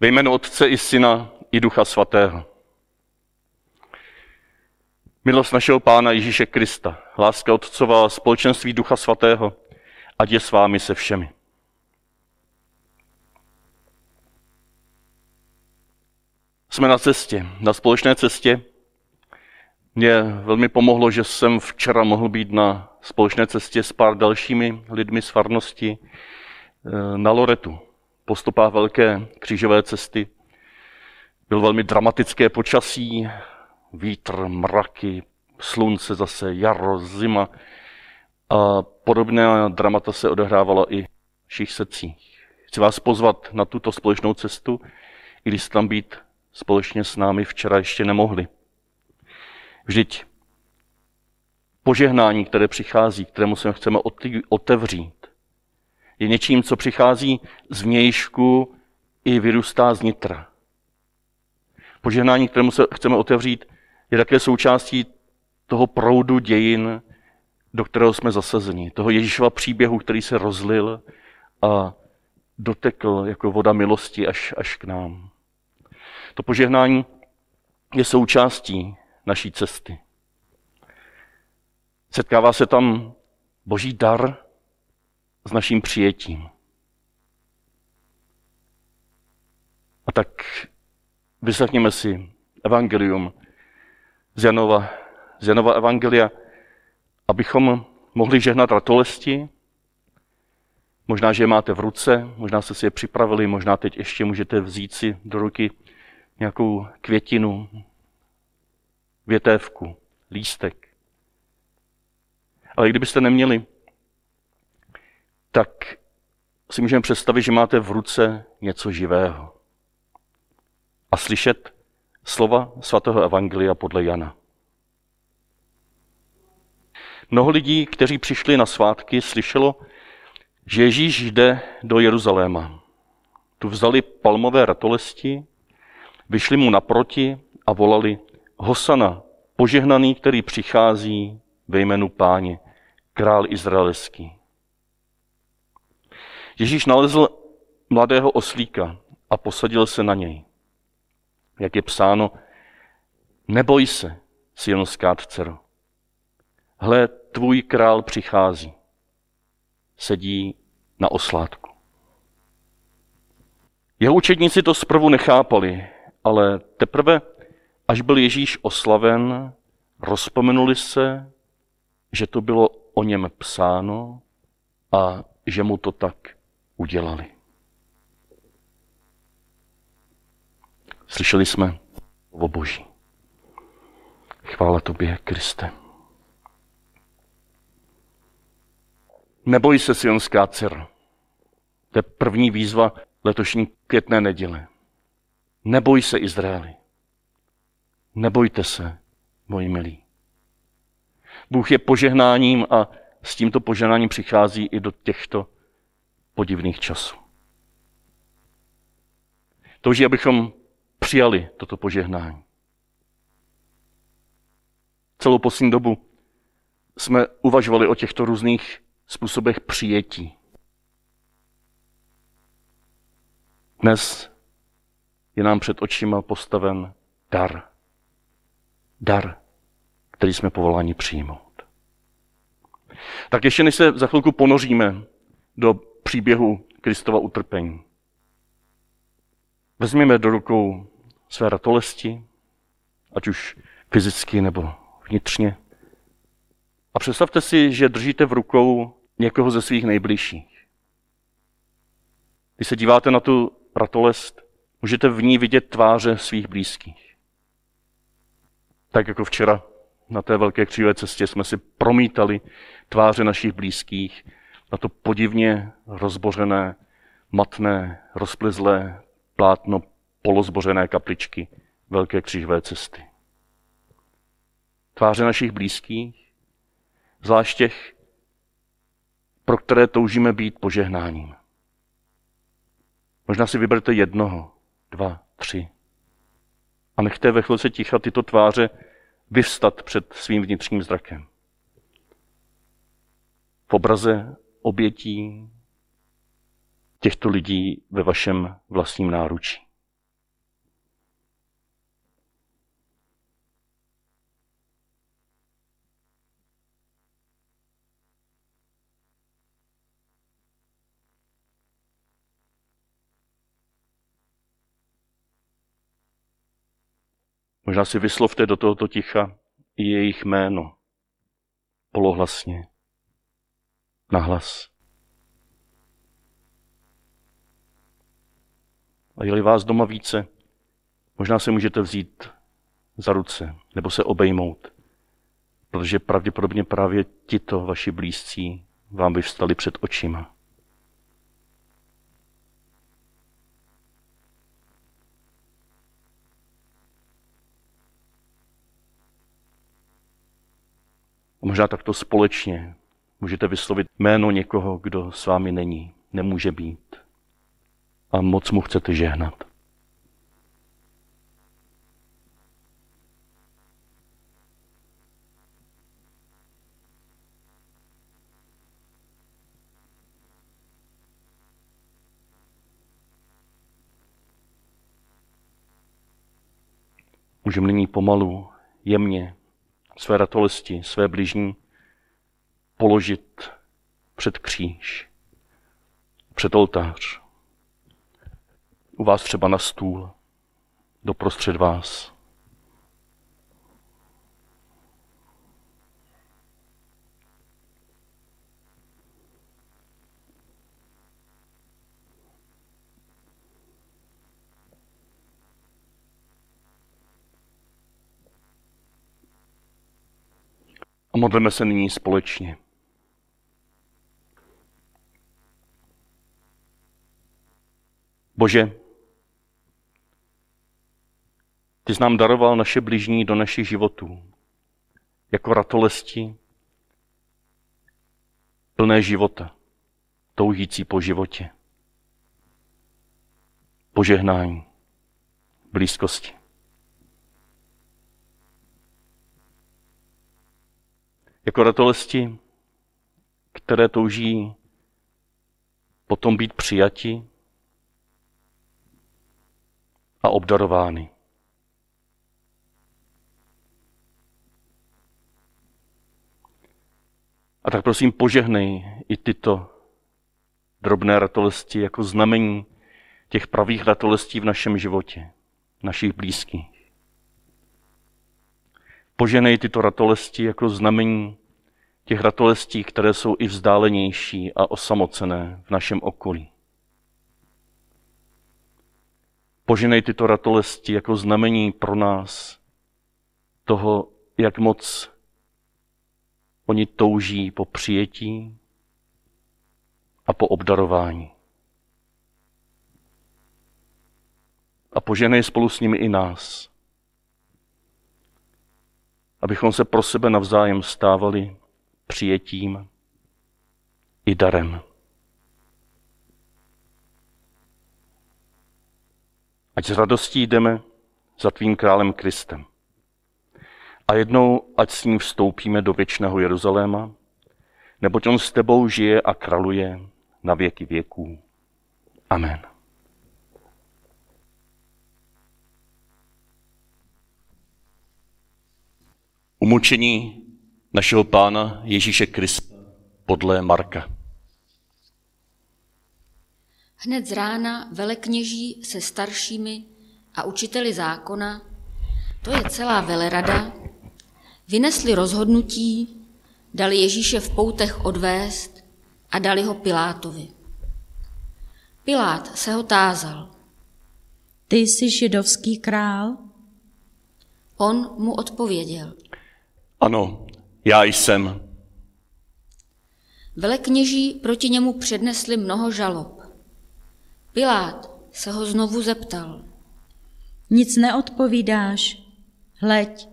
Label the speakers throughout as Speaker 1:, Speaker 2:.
Speaker 1: Ve jménu Otce i Syna i Ducha Svatého. Milost našeho Pána Ježíše Krista, láska Otcová, společenství Ducha Svatého, ať je s vámi se všemi. Jsme na cestě, na společné cestě. Mě velmi pomohlo, že jsem včera mohl být na společné cestě s pár dalšími lidmi z farnosti eh, na Loretu, po stopách velké křížové cesty. Byl velmi dramatické počasí, vítr, mraky, slunce zase, jaro, zima. A podobné dramata se odehrávalo i v našich secích. Chci vás pozvat na tuto společnou cestu, i když tam být společně s námi včera ještě nemohli. Vždyť požehnání, které přichází, kterému se chceme otevřít, je něčím, co přichází z vnějšku i vyrůstá z nitra. Požehnání, kterému se chceme otevřít, je také součástí toho proudu dějin, do kterého jsme zasazeni. Toho Ježíšova příběhu, který se rozlil a dotekl jako voda milosti až, až k nám. To požehnání je součástí naší cesty. Setkává se tam boží dar s naším přijetím. A tak vyslechněme si evangelium z Janova, z Janova evangelia, abychom mohli žehnat ratolesti. Možná, že je máte v ruce, možná jste si je připravili, možná teď ještě můžete vzít si do ruky nějakou květinu, větévku, lístek. Ale kdybyste neměli, tak si můžeme představit, že máte v ruce něco živého. A slyšet slova svatého Evangelia podle Jana. Mnoho lidí, kteří přišli na svátky, slyšelo, že Ježíš jde do Jeruzaléma. Tu vzali palmové ratolesti, vyšli mu naproti a volali Hosana, požehnaný, který přichází ve jménu páně, král izraelský. Ježíš nalezl mladého oslíka a posadil se na něj. Jak je psáno, neboj se, sionská dcero. Hle, tvůj král přichází. Sedí na oslátku. Jeho učedníci to zprvu nechápali, ale teprve, až byl Ježíš oslaven, rozpomenuli se, že to bylo o něm psáno a že mu to tak udělali. Slyšeli jsme o Boží. Chvála tobě, Kriste. Neboj se, Sionská dcer. To je první výzva letošní květné neděle. Neboj se, Izraeli. Nebojte se, moji milí. Bůh je požehnáním a s tímto požehnáním přichází i do těchto podivných časů. Touží, abychom přijali toto požehnání. Celou poslední dobu jsme uvažovali o těchto různých způsobech přijetí. Dnes je nám před očima postaven dar. Dar, který jsme povoláni přijmout. Tak ještě než se za chvilku ponoříme do příběhu Kristova utrpení. Vezměme do rukou své ratolesti, ať už fyzicky nebo vnitřně. A představte si, že držíte v rukou někoho ze svých nejbližších. Když se díváte na tu ratolest, můžete v ní vidět tváře svých blízkých. Tak jako včera na té velké křívé cestě jsme si promítali tváře našich blízkých na to podivně rozbořené, matné, rozplizlé plátno polozbořené kapličky velké křížové cesty. Tváře našich blízkých, zvlášť těch, pro které toužíme být požehnáním. Možná si vyberte jednoho, dva, tři. A nechte ve chvilce ticha tyto tváře vyvstat před svým vnitřním zrakem. V obraze obětí těchto lidí ve vašem vlastním náručí. Možná si vyslovte do tohoto ticha i jejich jméno. Polohlasně. Nahlas. A je vás doma více, možná se můžete vzít za ruce nebo se obejmout, protože pravděpodobně právě tito vaši blízcí vám vyvstali před očima. A možná takto společně můžete vyslovit jméno někoho, kdo s vámi není, nemůže být. A moc mu chcete žehnat. Můžeme nyní pomalu, jemně, své ratolesti, své bližní položit před kříž, před oltář. U vás třeba na stůl, doprostřed vás. A modleme se nyní společně. Bože, ty jsi nám daroval naše bližní do našich životů, jako ratolesti, plné života, toužící po životě. Požehnání, blízkosti. Jako ratolesti, které touží potom být přijati a obdarovány. A tak prosím požehnej i tyto drobné ratolesti jako znamení těch pravých ratolestí v našem životě, našich blízkých. Poženej tyto ratolesti jako znamení těch ratolestí, které jsou i vzdálenější a osamocené v našem okolí. Poženej tyto ratolesti jako znamení pro nás toho, jak moc oni touží po přijetí a po obdarování. A poženej spolu s nimi i nás, abychom se pro sebe navzájem stávali přijetím i darem. Ať s radostí jdeme za tvým králem Kristem. A jednou, ať s ním vstoupíme do věčného Jeruzaléma, neboť on s tebou žije a kraluje na věky věků. Amen. Umučení našeho pána Ježíše Krista podle Marka.
Speaker 2: Hned z rána velekněží se staršími a učiteli zákona, to je celá velerada, vynesli rozhodnutí, dali Ježíše v poutech odvést a dali ho Pilátovi. Pilát se ho tázal.
Speaker 3: Ty jsi židovský král?
Speaker 2: On mu odpověděl.
Speaker 1: Ano, já jsem.
Speaker 2: Velekněží proti němu přednesli mnoho žalob. Pilát se ho znovu zeptal.
Speaker 3: Nic neodpovídáš. Hleď,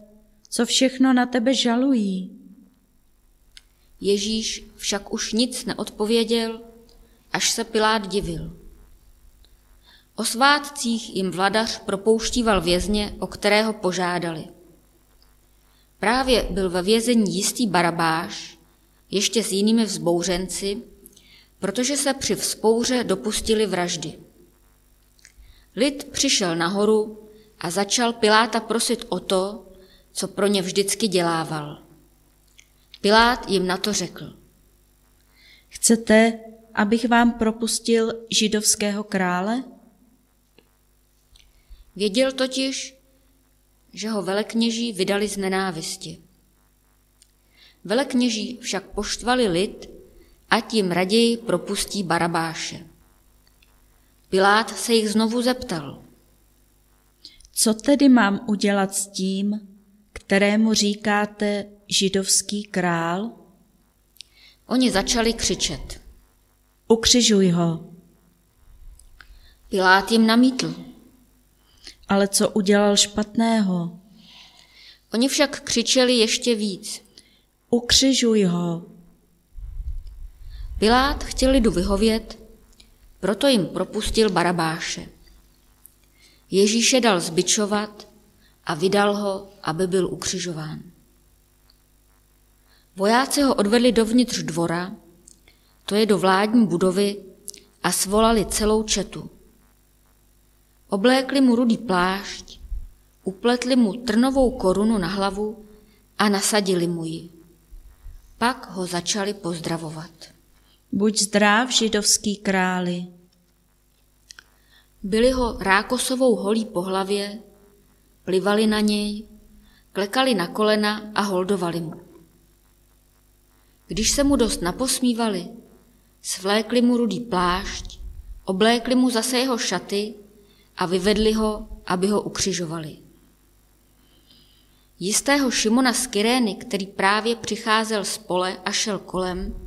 Speaker 3: co všechno na tebe žalují.
Speaker 2: Ježíš však už nic neodpověděl, až se Pilát divil. O svátcích jim vladař propouštíval vězně, o kterého požádali. Právě byl ve vězení jistý Barabáš, ještě s jinými vzbouřenci, protože se při vzpouře dopustili vraždy. Lid přišel nahoru a začal Piláta prosit o to, co pro ně vždycky dělával. Pilát jim na to řekl.
Speaker 3: Chcete, abych vám propustil židovského krále?
Speaker 2: Věděl totiž, že ho velekněží vydali z nenávisti. Velekněží však poštvali lid a tím raději propustí Barabáše. Pilát se jich znovu zeptal.
Speaker 3: Co tedy mám udělat s tím, kterému říkáte židovský král?
Speaker 2: Oni začali křičet.
Speaker 3: Ukřižuj ho.
Speaker 2: Pilát jim namítl.
Speaker 3: Ale co udělal špatného?
Speaker 2: Oni však křičeli ještě víc.
Speaker 3: Ukřižuj ho.
Speaker 2: Pilát chtěl lidu vyhovět, proto jim propustil Barabáše. Ježíše dal zbičovat a vydal ho, aby byl ukřižován. Vojáci ho odvedli dovnitř dvora, to je do vládní budovy, a svolali celou četu. Oblékli mu rudý plášť, upletli mu trnovou korunu na hlavu a nasadili mu ji. Pak ho začali pozdravovat.
Speaker 3: Buď zdrav, židovský králi.
Speaker 2: Byli ho rákosovou holí po hlavě, plivali na něj, klekali na kolena a holdovali mu. Když se mu dost naposmívali, svlékli mu rudý plášť, oblékli mu zase jeho šaty a vyvedli ho, aby ho ukřižovali. Jistého Šimona z Kyrény, který právě přicházel z pole a šel kolem,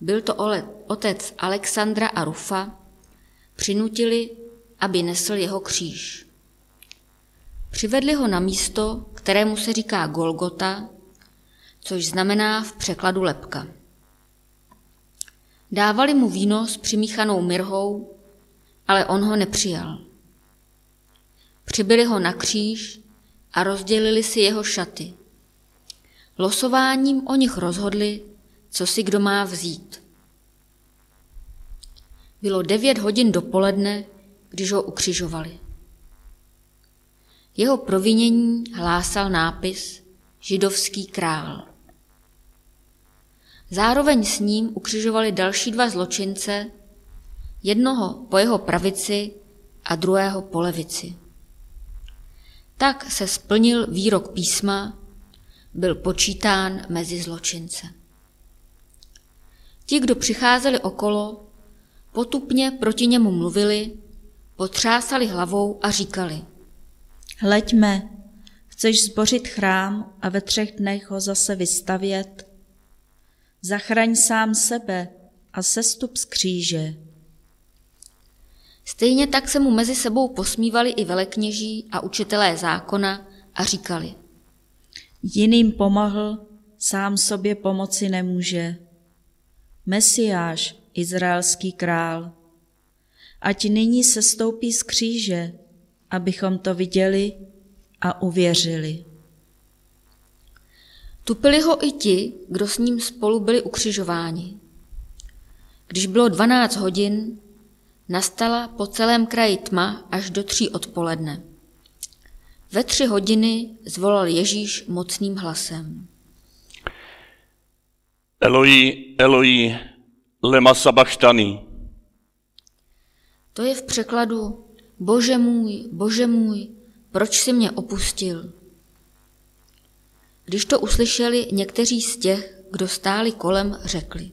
Speaker 2: byl to otec Alexandra a Rufa, přinutili, aby nesl jeho kříž. Přivedli ho na místo, kterému se říká Golgota, což znamená v překladu lepka. Dávali mu víno s přimíchanou mirhou, ale on ho nepřijal. Přibyli ho na kříž a rozdělili si jeho šaty. Losováním o nich rozhodli, co si kdo má vzít. Bylo devět hodin dopoledne, když ho ukřižovali. Jeho provinění hlásal nápis Židovský král. Zároveň s ním ukřižovali další dva zločince, jednoho po jeho pravici a druhého po levici. Tak se splnil výrok písma, byl počítán mezi zločince. Ti, kdo přicházeli okolo, potupně proti němu mluvili, potřásali hlavou a říkali.
Speaker 3: Hleďme, chceš zbořit chrám a ve třech dnech ho zase vystavět? Zachraň sám sebe a sestup z kříže.
Speaker 2: Stejně tak se mu mezi sebou posmívali i velekněží a učitelé zákona a říkali.
Speaker 3: Jiným pomohl, sám sobě pomoci nemůže. Mesiáš, izraelský král, ať nyní se stoupí z kříže, abychom to viděli a uvěřili.
Speaker 2: Tupili ho i ti, kdo s ním spolu byli ukřižováni. Když bylo 12 hodin, nastala po celém kraji tma až do tří odpoledne. Ve tři hodiny zvolal Ježíš mocným hlasem.
Speaker 1: Eloi, Eloi, lema sabachtani.
Speaker 2: To je v překladu Bože můj, Bože můj, proč si mě opustil? Když to uslyšeli někteří z těch, kdo stáli kolem, řekli.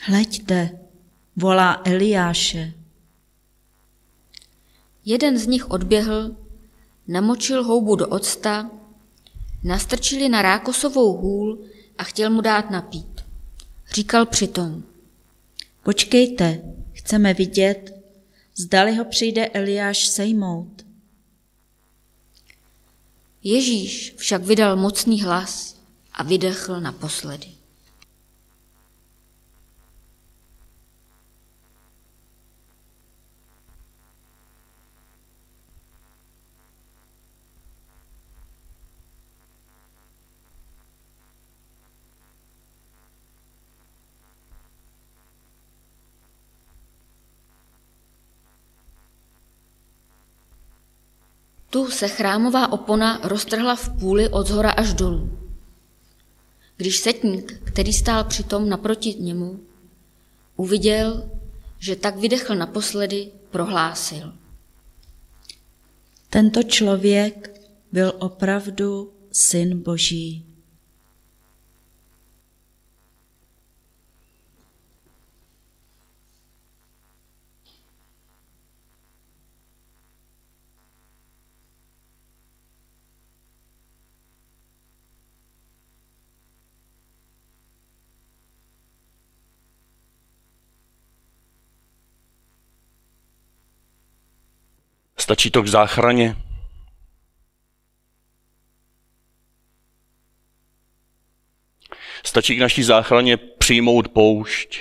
Speaker 3: Hleďte, volá Eliáše.
Speaker 2: Jeden z nich odběhl, namočil houbu do octa, nastrčili na rákosovou hůl a chtěl mu dát napít. Říkal přitom.
Speaker 3: Počkejte, chceme vidět, zdali ho přijde Eliáš sejmout.
Speaker 2: Ježíš však vydal mocný hlas a vydechl naposledy. Tu se chrámová opona roztrhla v půli od zhora až dolů. Když setník, který stál přitom naproti němu, uviděl, že tak vydechl naposledy, prohlásil.
Speaker 3: Tento člověk byl opravdu syn Boží.
Speaker 1: Stačí to k záchraně. Stačí k naší záchraně přijmout poušť,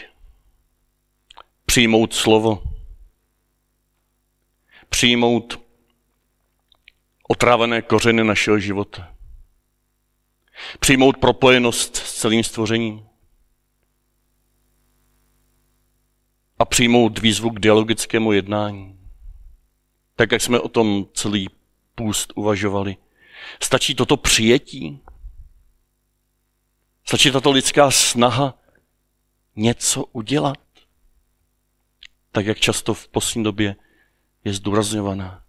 Speaker 1: přijmout slovo, přijmout otrávené kořeny našeho života, přijmout propojenost s celým stvořením a přijmout výzvu k dialogickému jednání tak jak jsme o tom celý půst uvažovali. Stačí toto přijetí? Stačí tato lidská snaha něco udělat? Tak jak často v poslední době je zdůrazňovaná.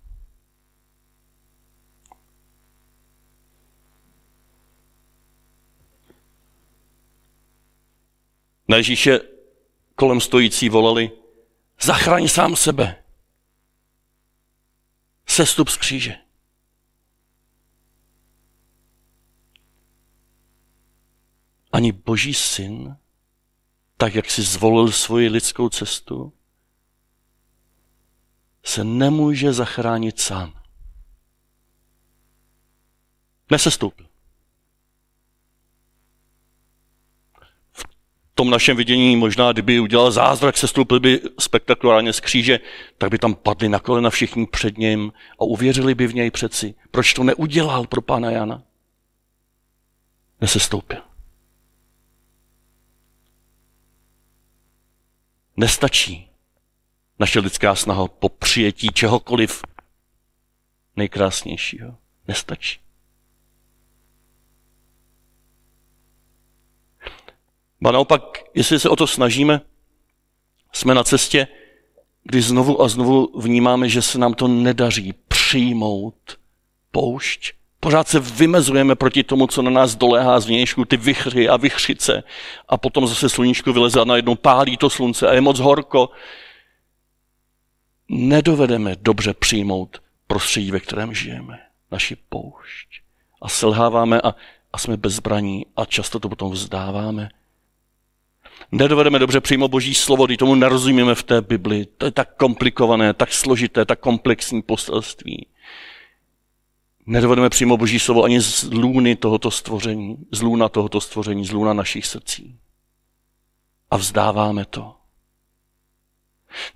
Speaker 1: Na Ježíše kolem stojící volali, zachraň sám sebe sestup z kříže. Ani Boží syn, tak jak si zvolil svoji lidskou cestu, se nemůže zachránit sám. Nesestoupil. Tom našem vidění možná, kdyby udělal zázrak, se stoupil by spektakulárně z kříže, tak by tam padli na kolena všichni před ním a uvěřili by v něj přeci. Proč to neudělal pro pána Jana? Nesestoupil. Nestačí naše lidská snaha po přijetí čehokoliv nejkrásnějšího. Nestačí. A naopak, jestli se o to snažíme, jsme na cestě, kdy znovu a znovu vnímáme, že se nám to nedaří přijmout poušť. Pořád se vymezujeme proti tomu, co na nás doléhá z vnějšku, ty vychry a vychřice. A potom zase sluníčko vyleze a najednou pálí to slunce a je moc horko. Nedovedeme dobře přijmout prostředí, ve kterém žijeme, naši poušť. A selháváme a, a jsme bezbraní a často to potom vzdáváme nedovedeme dobře přijmout Boží slovo, když tomu nerozumíme v té Bibli. To je tak komplikované, tak složité, tak komplexní poselství. Nedovedeme přijmout Boží slovo ani z lůny tohoto stvoření, z lůna tohoto stvoření, z lůna našich srdcí. A vzdáváme to.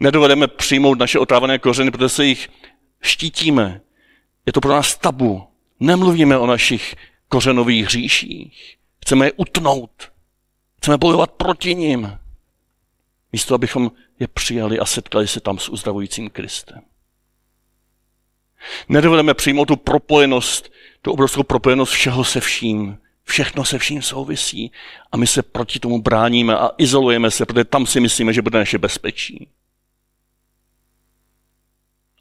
Speaker 1: Nedovedeme přijmout naše otrávené kořeny, protože se jich štítíme. Je to pro nás tabu. Nemluvíme o našich kořenových hříších. Chceme je utnout. Chceme bojovat proti ním. Místo, abychom je přijali a setkali se tam s uzdravujícím Kristem. Nedovedeme přijmout tu propojenost, tu obrovskou propojenost všeho se vším. Všechno se vším souvisí a my se proti tomu bráníme a izolujeme se, protože tam si myslíme, že bude naše bezpečí.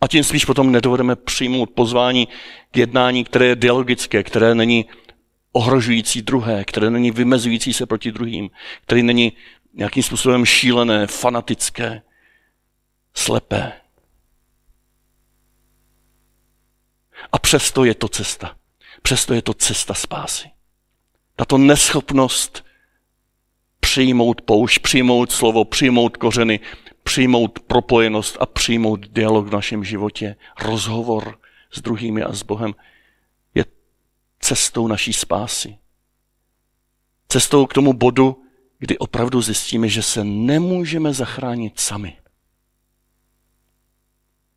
Speaker 1: A tím spíš potom nedovedeme přijmout pozvání k jednání, které je dialogické, které není ohrožující druhé, které není vymezující se proti druhým, které není nějakým způsobem šílené, fanatické, slepé. A přesto je to cesta. Přesto je to cesta spásy. Tato neschopnost přijmout poušť, přijmout slovo, přijmout kořeny, přijmout propojenost a přijmout dialog v našem životě, rozhovor s druhými a s Bohem, cestou naší spásy. Cestou k tomu bodu, kdy opravdu zjistíme, že se nemůžeme zachránit sami.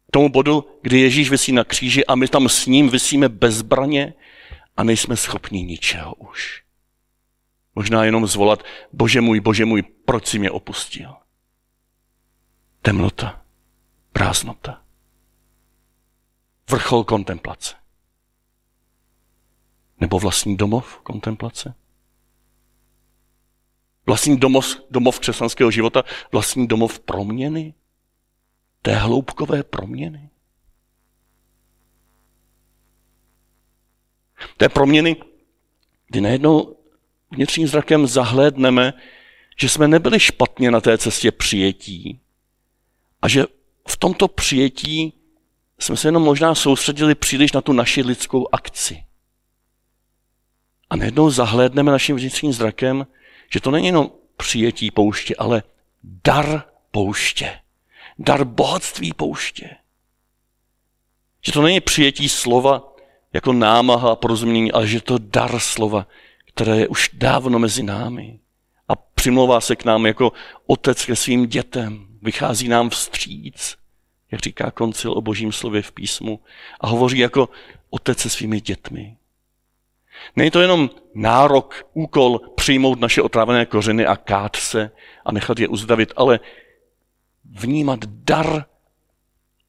Speaker 1: K tomu bodu, kdy Ježíš vysí na kříži a my tam s ním vysíme bezbraně a nejsme schopni ničeho už. Možná jenom zvolat, bože můj, bože můj, proč si mě opustil? Temnota, prázdnota, vrchol kontemplace. Nebo vlastní domov kontemplace? Vlastní domov, domov křesťanského života, vlastní domov proměny? Té hloubkové proměny? Je proměny, kdy najednou vnitřním zrakem zahlédneme, že jsme nebyli špatně na té cestě přijetí a že v tomto přijetí jsme se jenom možná soustředili příliš na tu naši lidskou akci. A najednou zahlédneme naším vnitřním zrakem, že to není jenom přijetí pouště, ale dar pouště. Dar bohatství pouště. Že to není přijetí slova jako námaha a porozumění, ale že to dar slova, které je už dávno mezi námi. A přimlouvá se k nám jako otec ke svým dětem. Vychází nám vstříc, jak říká koncil o božím slově v písmu. A hovoří jako otec se svými dětmi. Není to jenom nárok, úkol přijmout naše otrávené kořeny a kát se a nechat je uzdavit, ale vnímat dar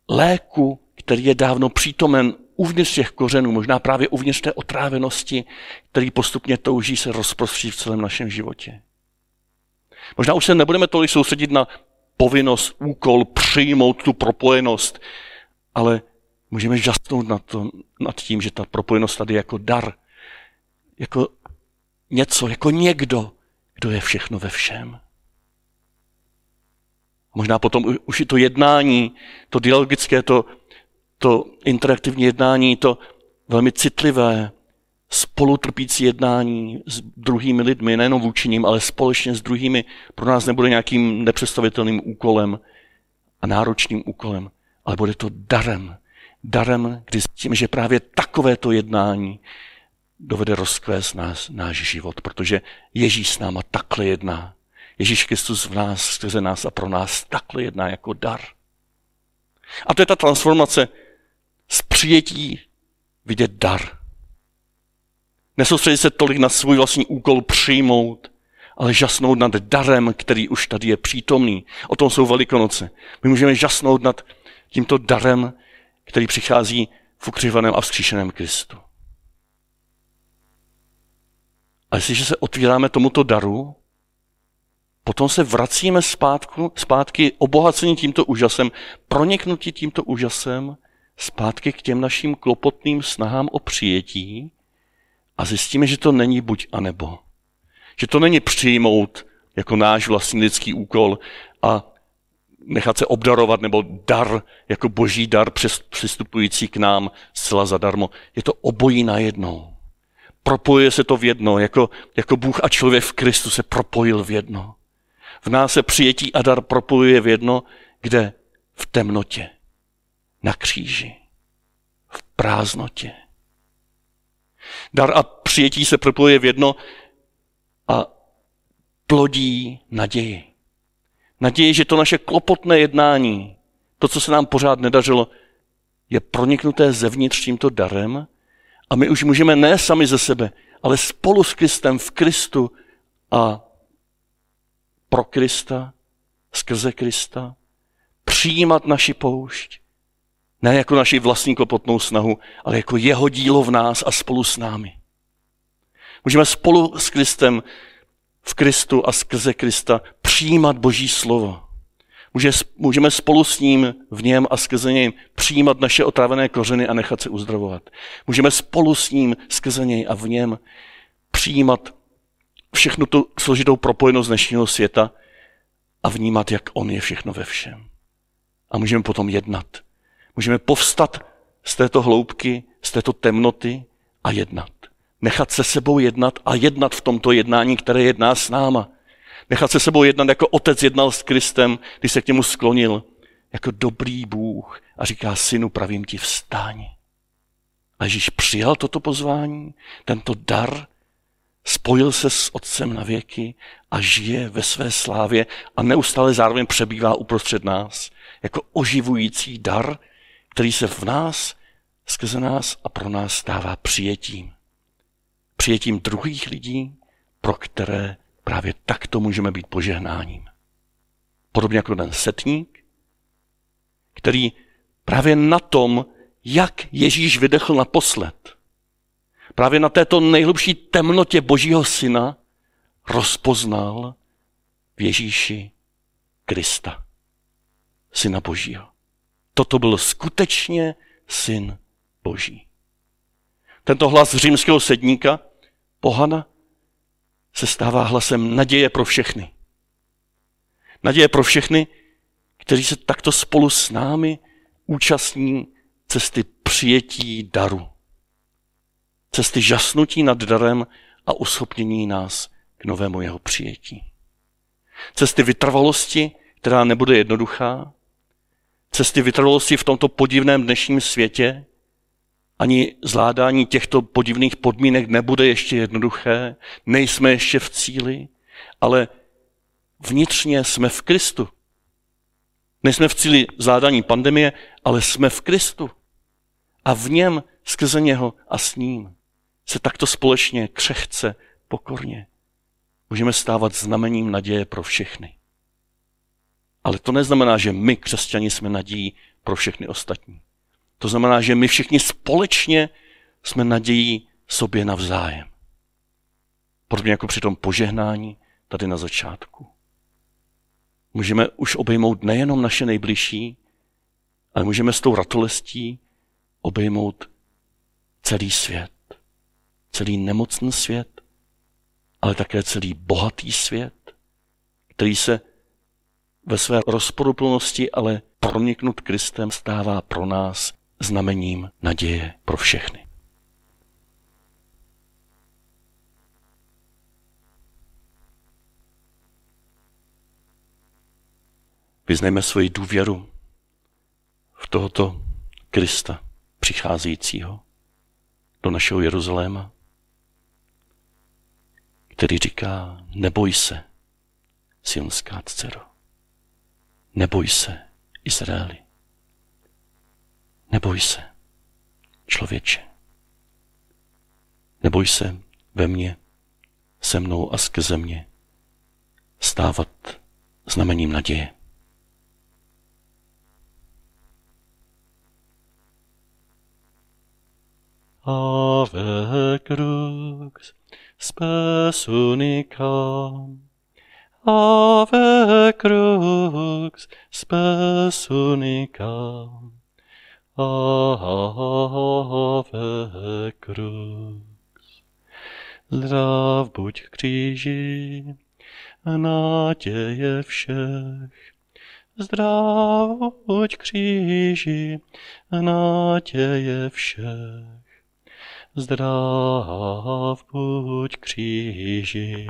Speaker 1: léku, který je dávno přítomen uvnitř těch kořenů, možná právě uvnitř té otrávenosti, který postupně touží se rozprostřít v celém našem životě. Možná už se nebudeme tolik soustředit na povinnost, úkol přijmout tu propojenost, ale můžeme žasnout nad, to, nad tím, že ta propojenost tady je jako dar, jako něco, jako někdo, kdo je všechno ve všem. Možná potom už i to jednání, to dialogické, to, to interaktivní jednání, to velmi citlivé, spolutrpící jednání s druhými lidmi, nejenom vůči ním, ale společně s druhými, pro nás nebude nějakým nepředstavitelným úkolem a náročným úkolem, ale bude to darem. Darem, kdy tím, že právě takovéto jednání dovede rozkvést nás, náš život, protože Ježíš s náma takhle jedná. Ježíš Kristus v nás, skrze nás a pro nás takhle jedná jako dar. A to je ta transformace z přijetí vidět dar. Nesoustředit se tolik na svůj vlastní úkol přijmout, ale žasnout nad darem, který už tady je přítomný. O tom jsou Velikonoce. My můžeme žasnout nad tímto darem, který přichází v ukřivaném a vzkříšeném Kristu. A jestliže se otvíráme tomuto daru, potom se vracíme zpátky, zpátky obohacení tímto úžasem, proniknutí tímto úžasem, zpátky k těm našim klopotným snahám o přijetí a zjistíme, že to není buď a nebo. Že to není přijmout jako náš vlastní lidský úkol a nechat se obdarovat nebo dar jako boží dar přistupující k nám zcela zadarmo. Je to obojí najednou. Propojuje se to v jedno, jako, jako Bůh a člověk v Kristu se propojil v jedno. V nás se přijetí a dar propojuje v jedno, kde? V temnotě, na kříži, v prázdnotě. Dar a přijetí se propojuje v jedno a plodí naději. Naději, že to naše klopotné jednání, to, co se nám pořád nedařilo, je proniknuté zevnitř tímto darem a my už můžeme ne sami ze sebe, ale spolu s Kristem v Kristu a pro Krista, skrze Krista, přijímat naši poušť. Ne jako naši vlastní klopotnou snahu, ale jako jeho dílo v nás a spolu s námi. Můžeme spolu s Kristem v Kristu a skrze Krista přijímat Boží slovo. Můžeme spolu s ním, v něm a skrze něj přijímat naše otrávené kořeny a nechat se uzdravovat. Můžeme spolu s ním, skrze něj a v něm přijímat všechnu tu složitou propojenost dnešního světa a vnímat, jak on je všechno ve všem. A můžeme potom jednat. Můžeme povstat z této hloubky, z této temnoty a jednat. Nechat se sebou jednat a jednat v tomto jednání, které jedná s náma. Nechat se sebou jednat, jako otec jednal s Kristem, když se k němu sklonil, jako dobrý Bůh a říká, synu, pravím ti, vstáň. A Ježíš přijal toto pozvání, tento dar, spojil se s Otcem na věky a žije ve své slávě a neustále zároveň přebývá uprostřed nás jako oživující dar, který se v nás, skrze nás a pro nás stává přijetím. Přijetím druhých lidí, pro které právě takto můžeme být požehnáním. Podobně jako ten setník, který právě na tom, jak Ježíš vydechl naposled, právě na této nejhlubší temnotě Božího syna rozpoznal v Ježíši Krista, syna Božího. Toto byl skutečně syn Boží. Tento hlas římského sedníka, pohana, se stává hlasem naděje pro všechny. Naděje pro všechny, kteří se takto spolu s námi účastní cesty přijetí daru. Cesty žasnutí nad darem a uschopnění nás k novému jeho přijetí. Cesty vytrvalosti, která nebude jednoduchá, cesty vytrvalosti v tomto podivném dnešním světě, ani zvládání těchto podivných podmínek nebude ještě jednoduché, nejsme ještě v cíli, ale vnitřně jsme v Kristu. Nejsme v cíli zvládání pandemie, ale jsme v Kristu. A v něm, skrze něho a s ním, se takto společně, křehce, pokorně můžeme stávat znamením naděje pro všechny. Ale to neznamená, že my, křesťani, jsme nadějí pro všechny ostatní. To znamená, že my všichni společně jsme nadějí sobě navzájem. Podobně jako při tom požehnání tady na začátku. Můžeme už obejmout nejenom naše nejbližší, ale můžeme s tou ratolestí obejmout celý svět. Celý nemocný svět, ale také celý bohatý svět, který se ve své rozporuplnosti, ale proniknut Kristem stává pro nás znamením naděje pro všechny. Vyznejme svoji důvěru v tohoto Krista přicházejícího do našeho Jeruzaléma, který říká, neboj se, Sionská dcero, neboj se, Izraeli. Neboj se, člověče. Neboj se ve mně, se mnou a skrze mě stávat znamením naděje. Ave crux, spes unicam. Ave crux, spes unicam. Ave crux. Zdrav buď kříži, naděje všech. Zdrav buď kříži, naděje všech. Zdrav buď kříži.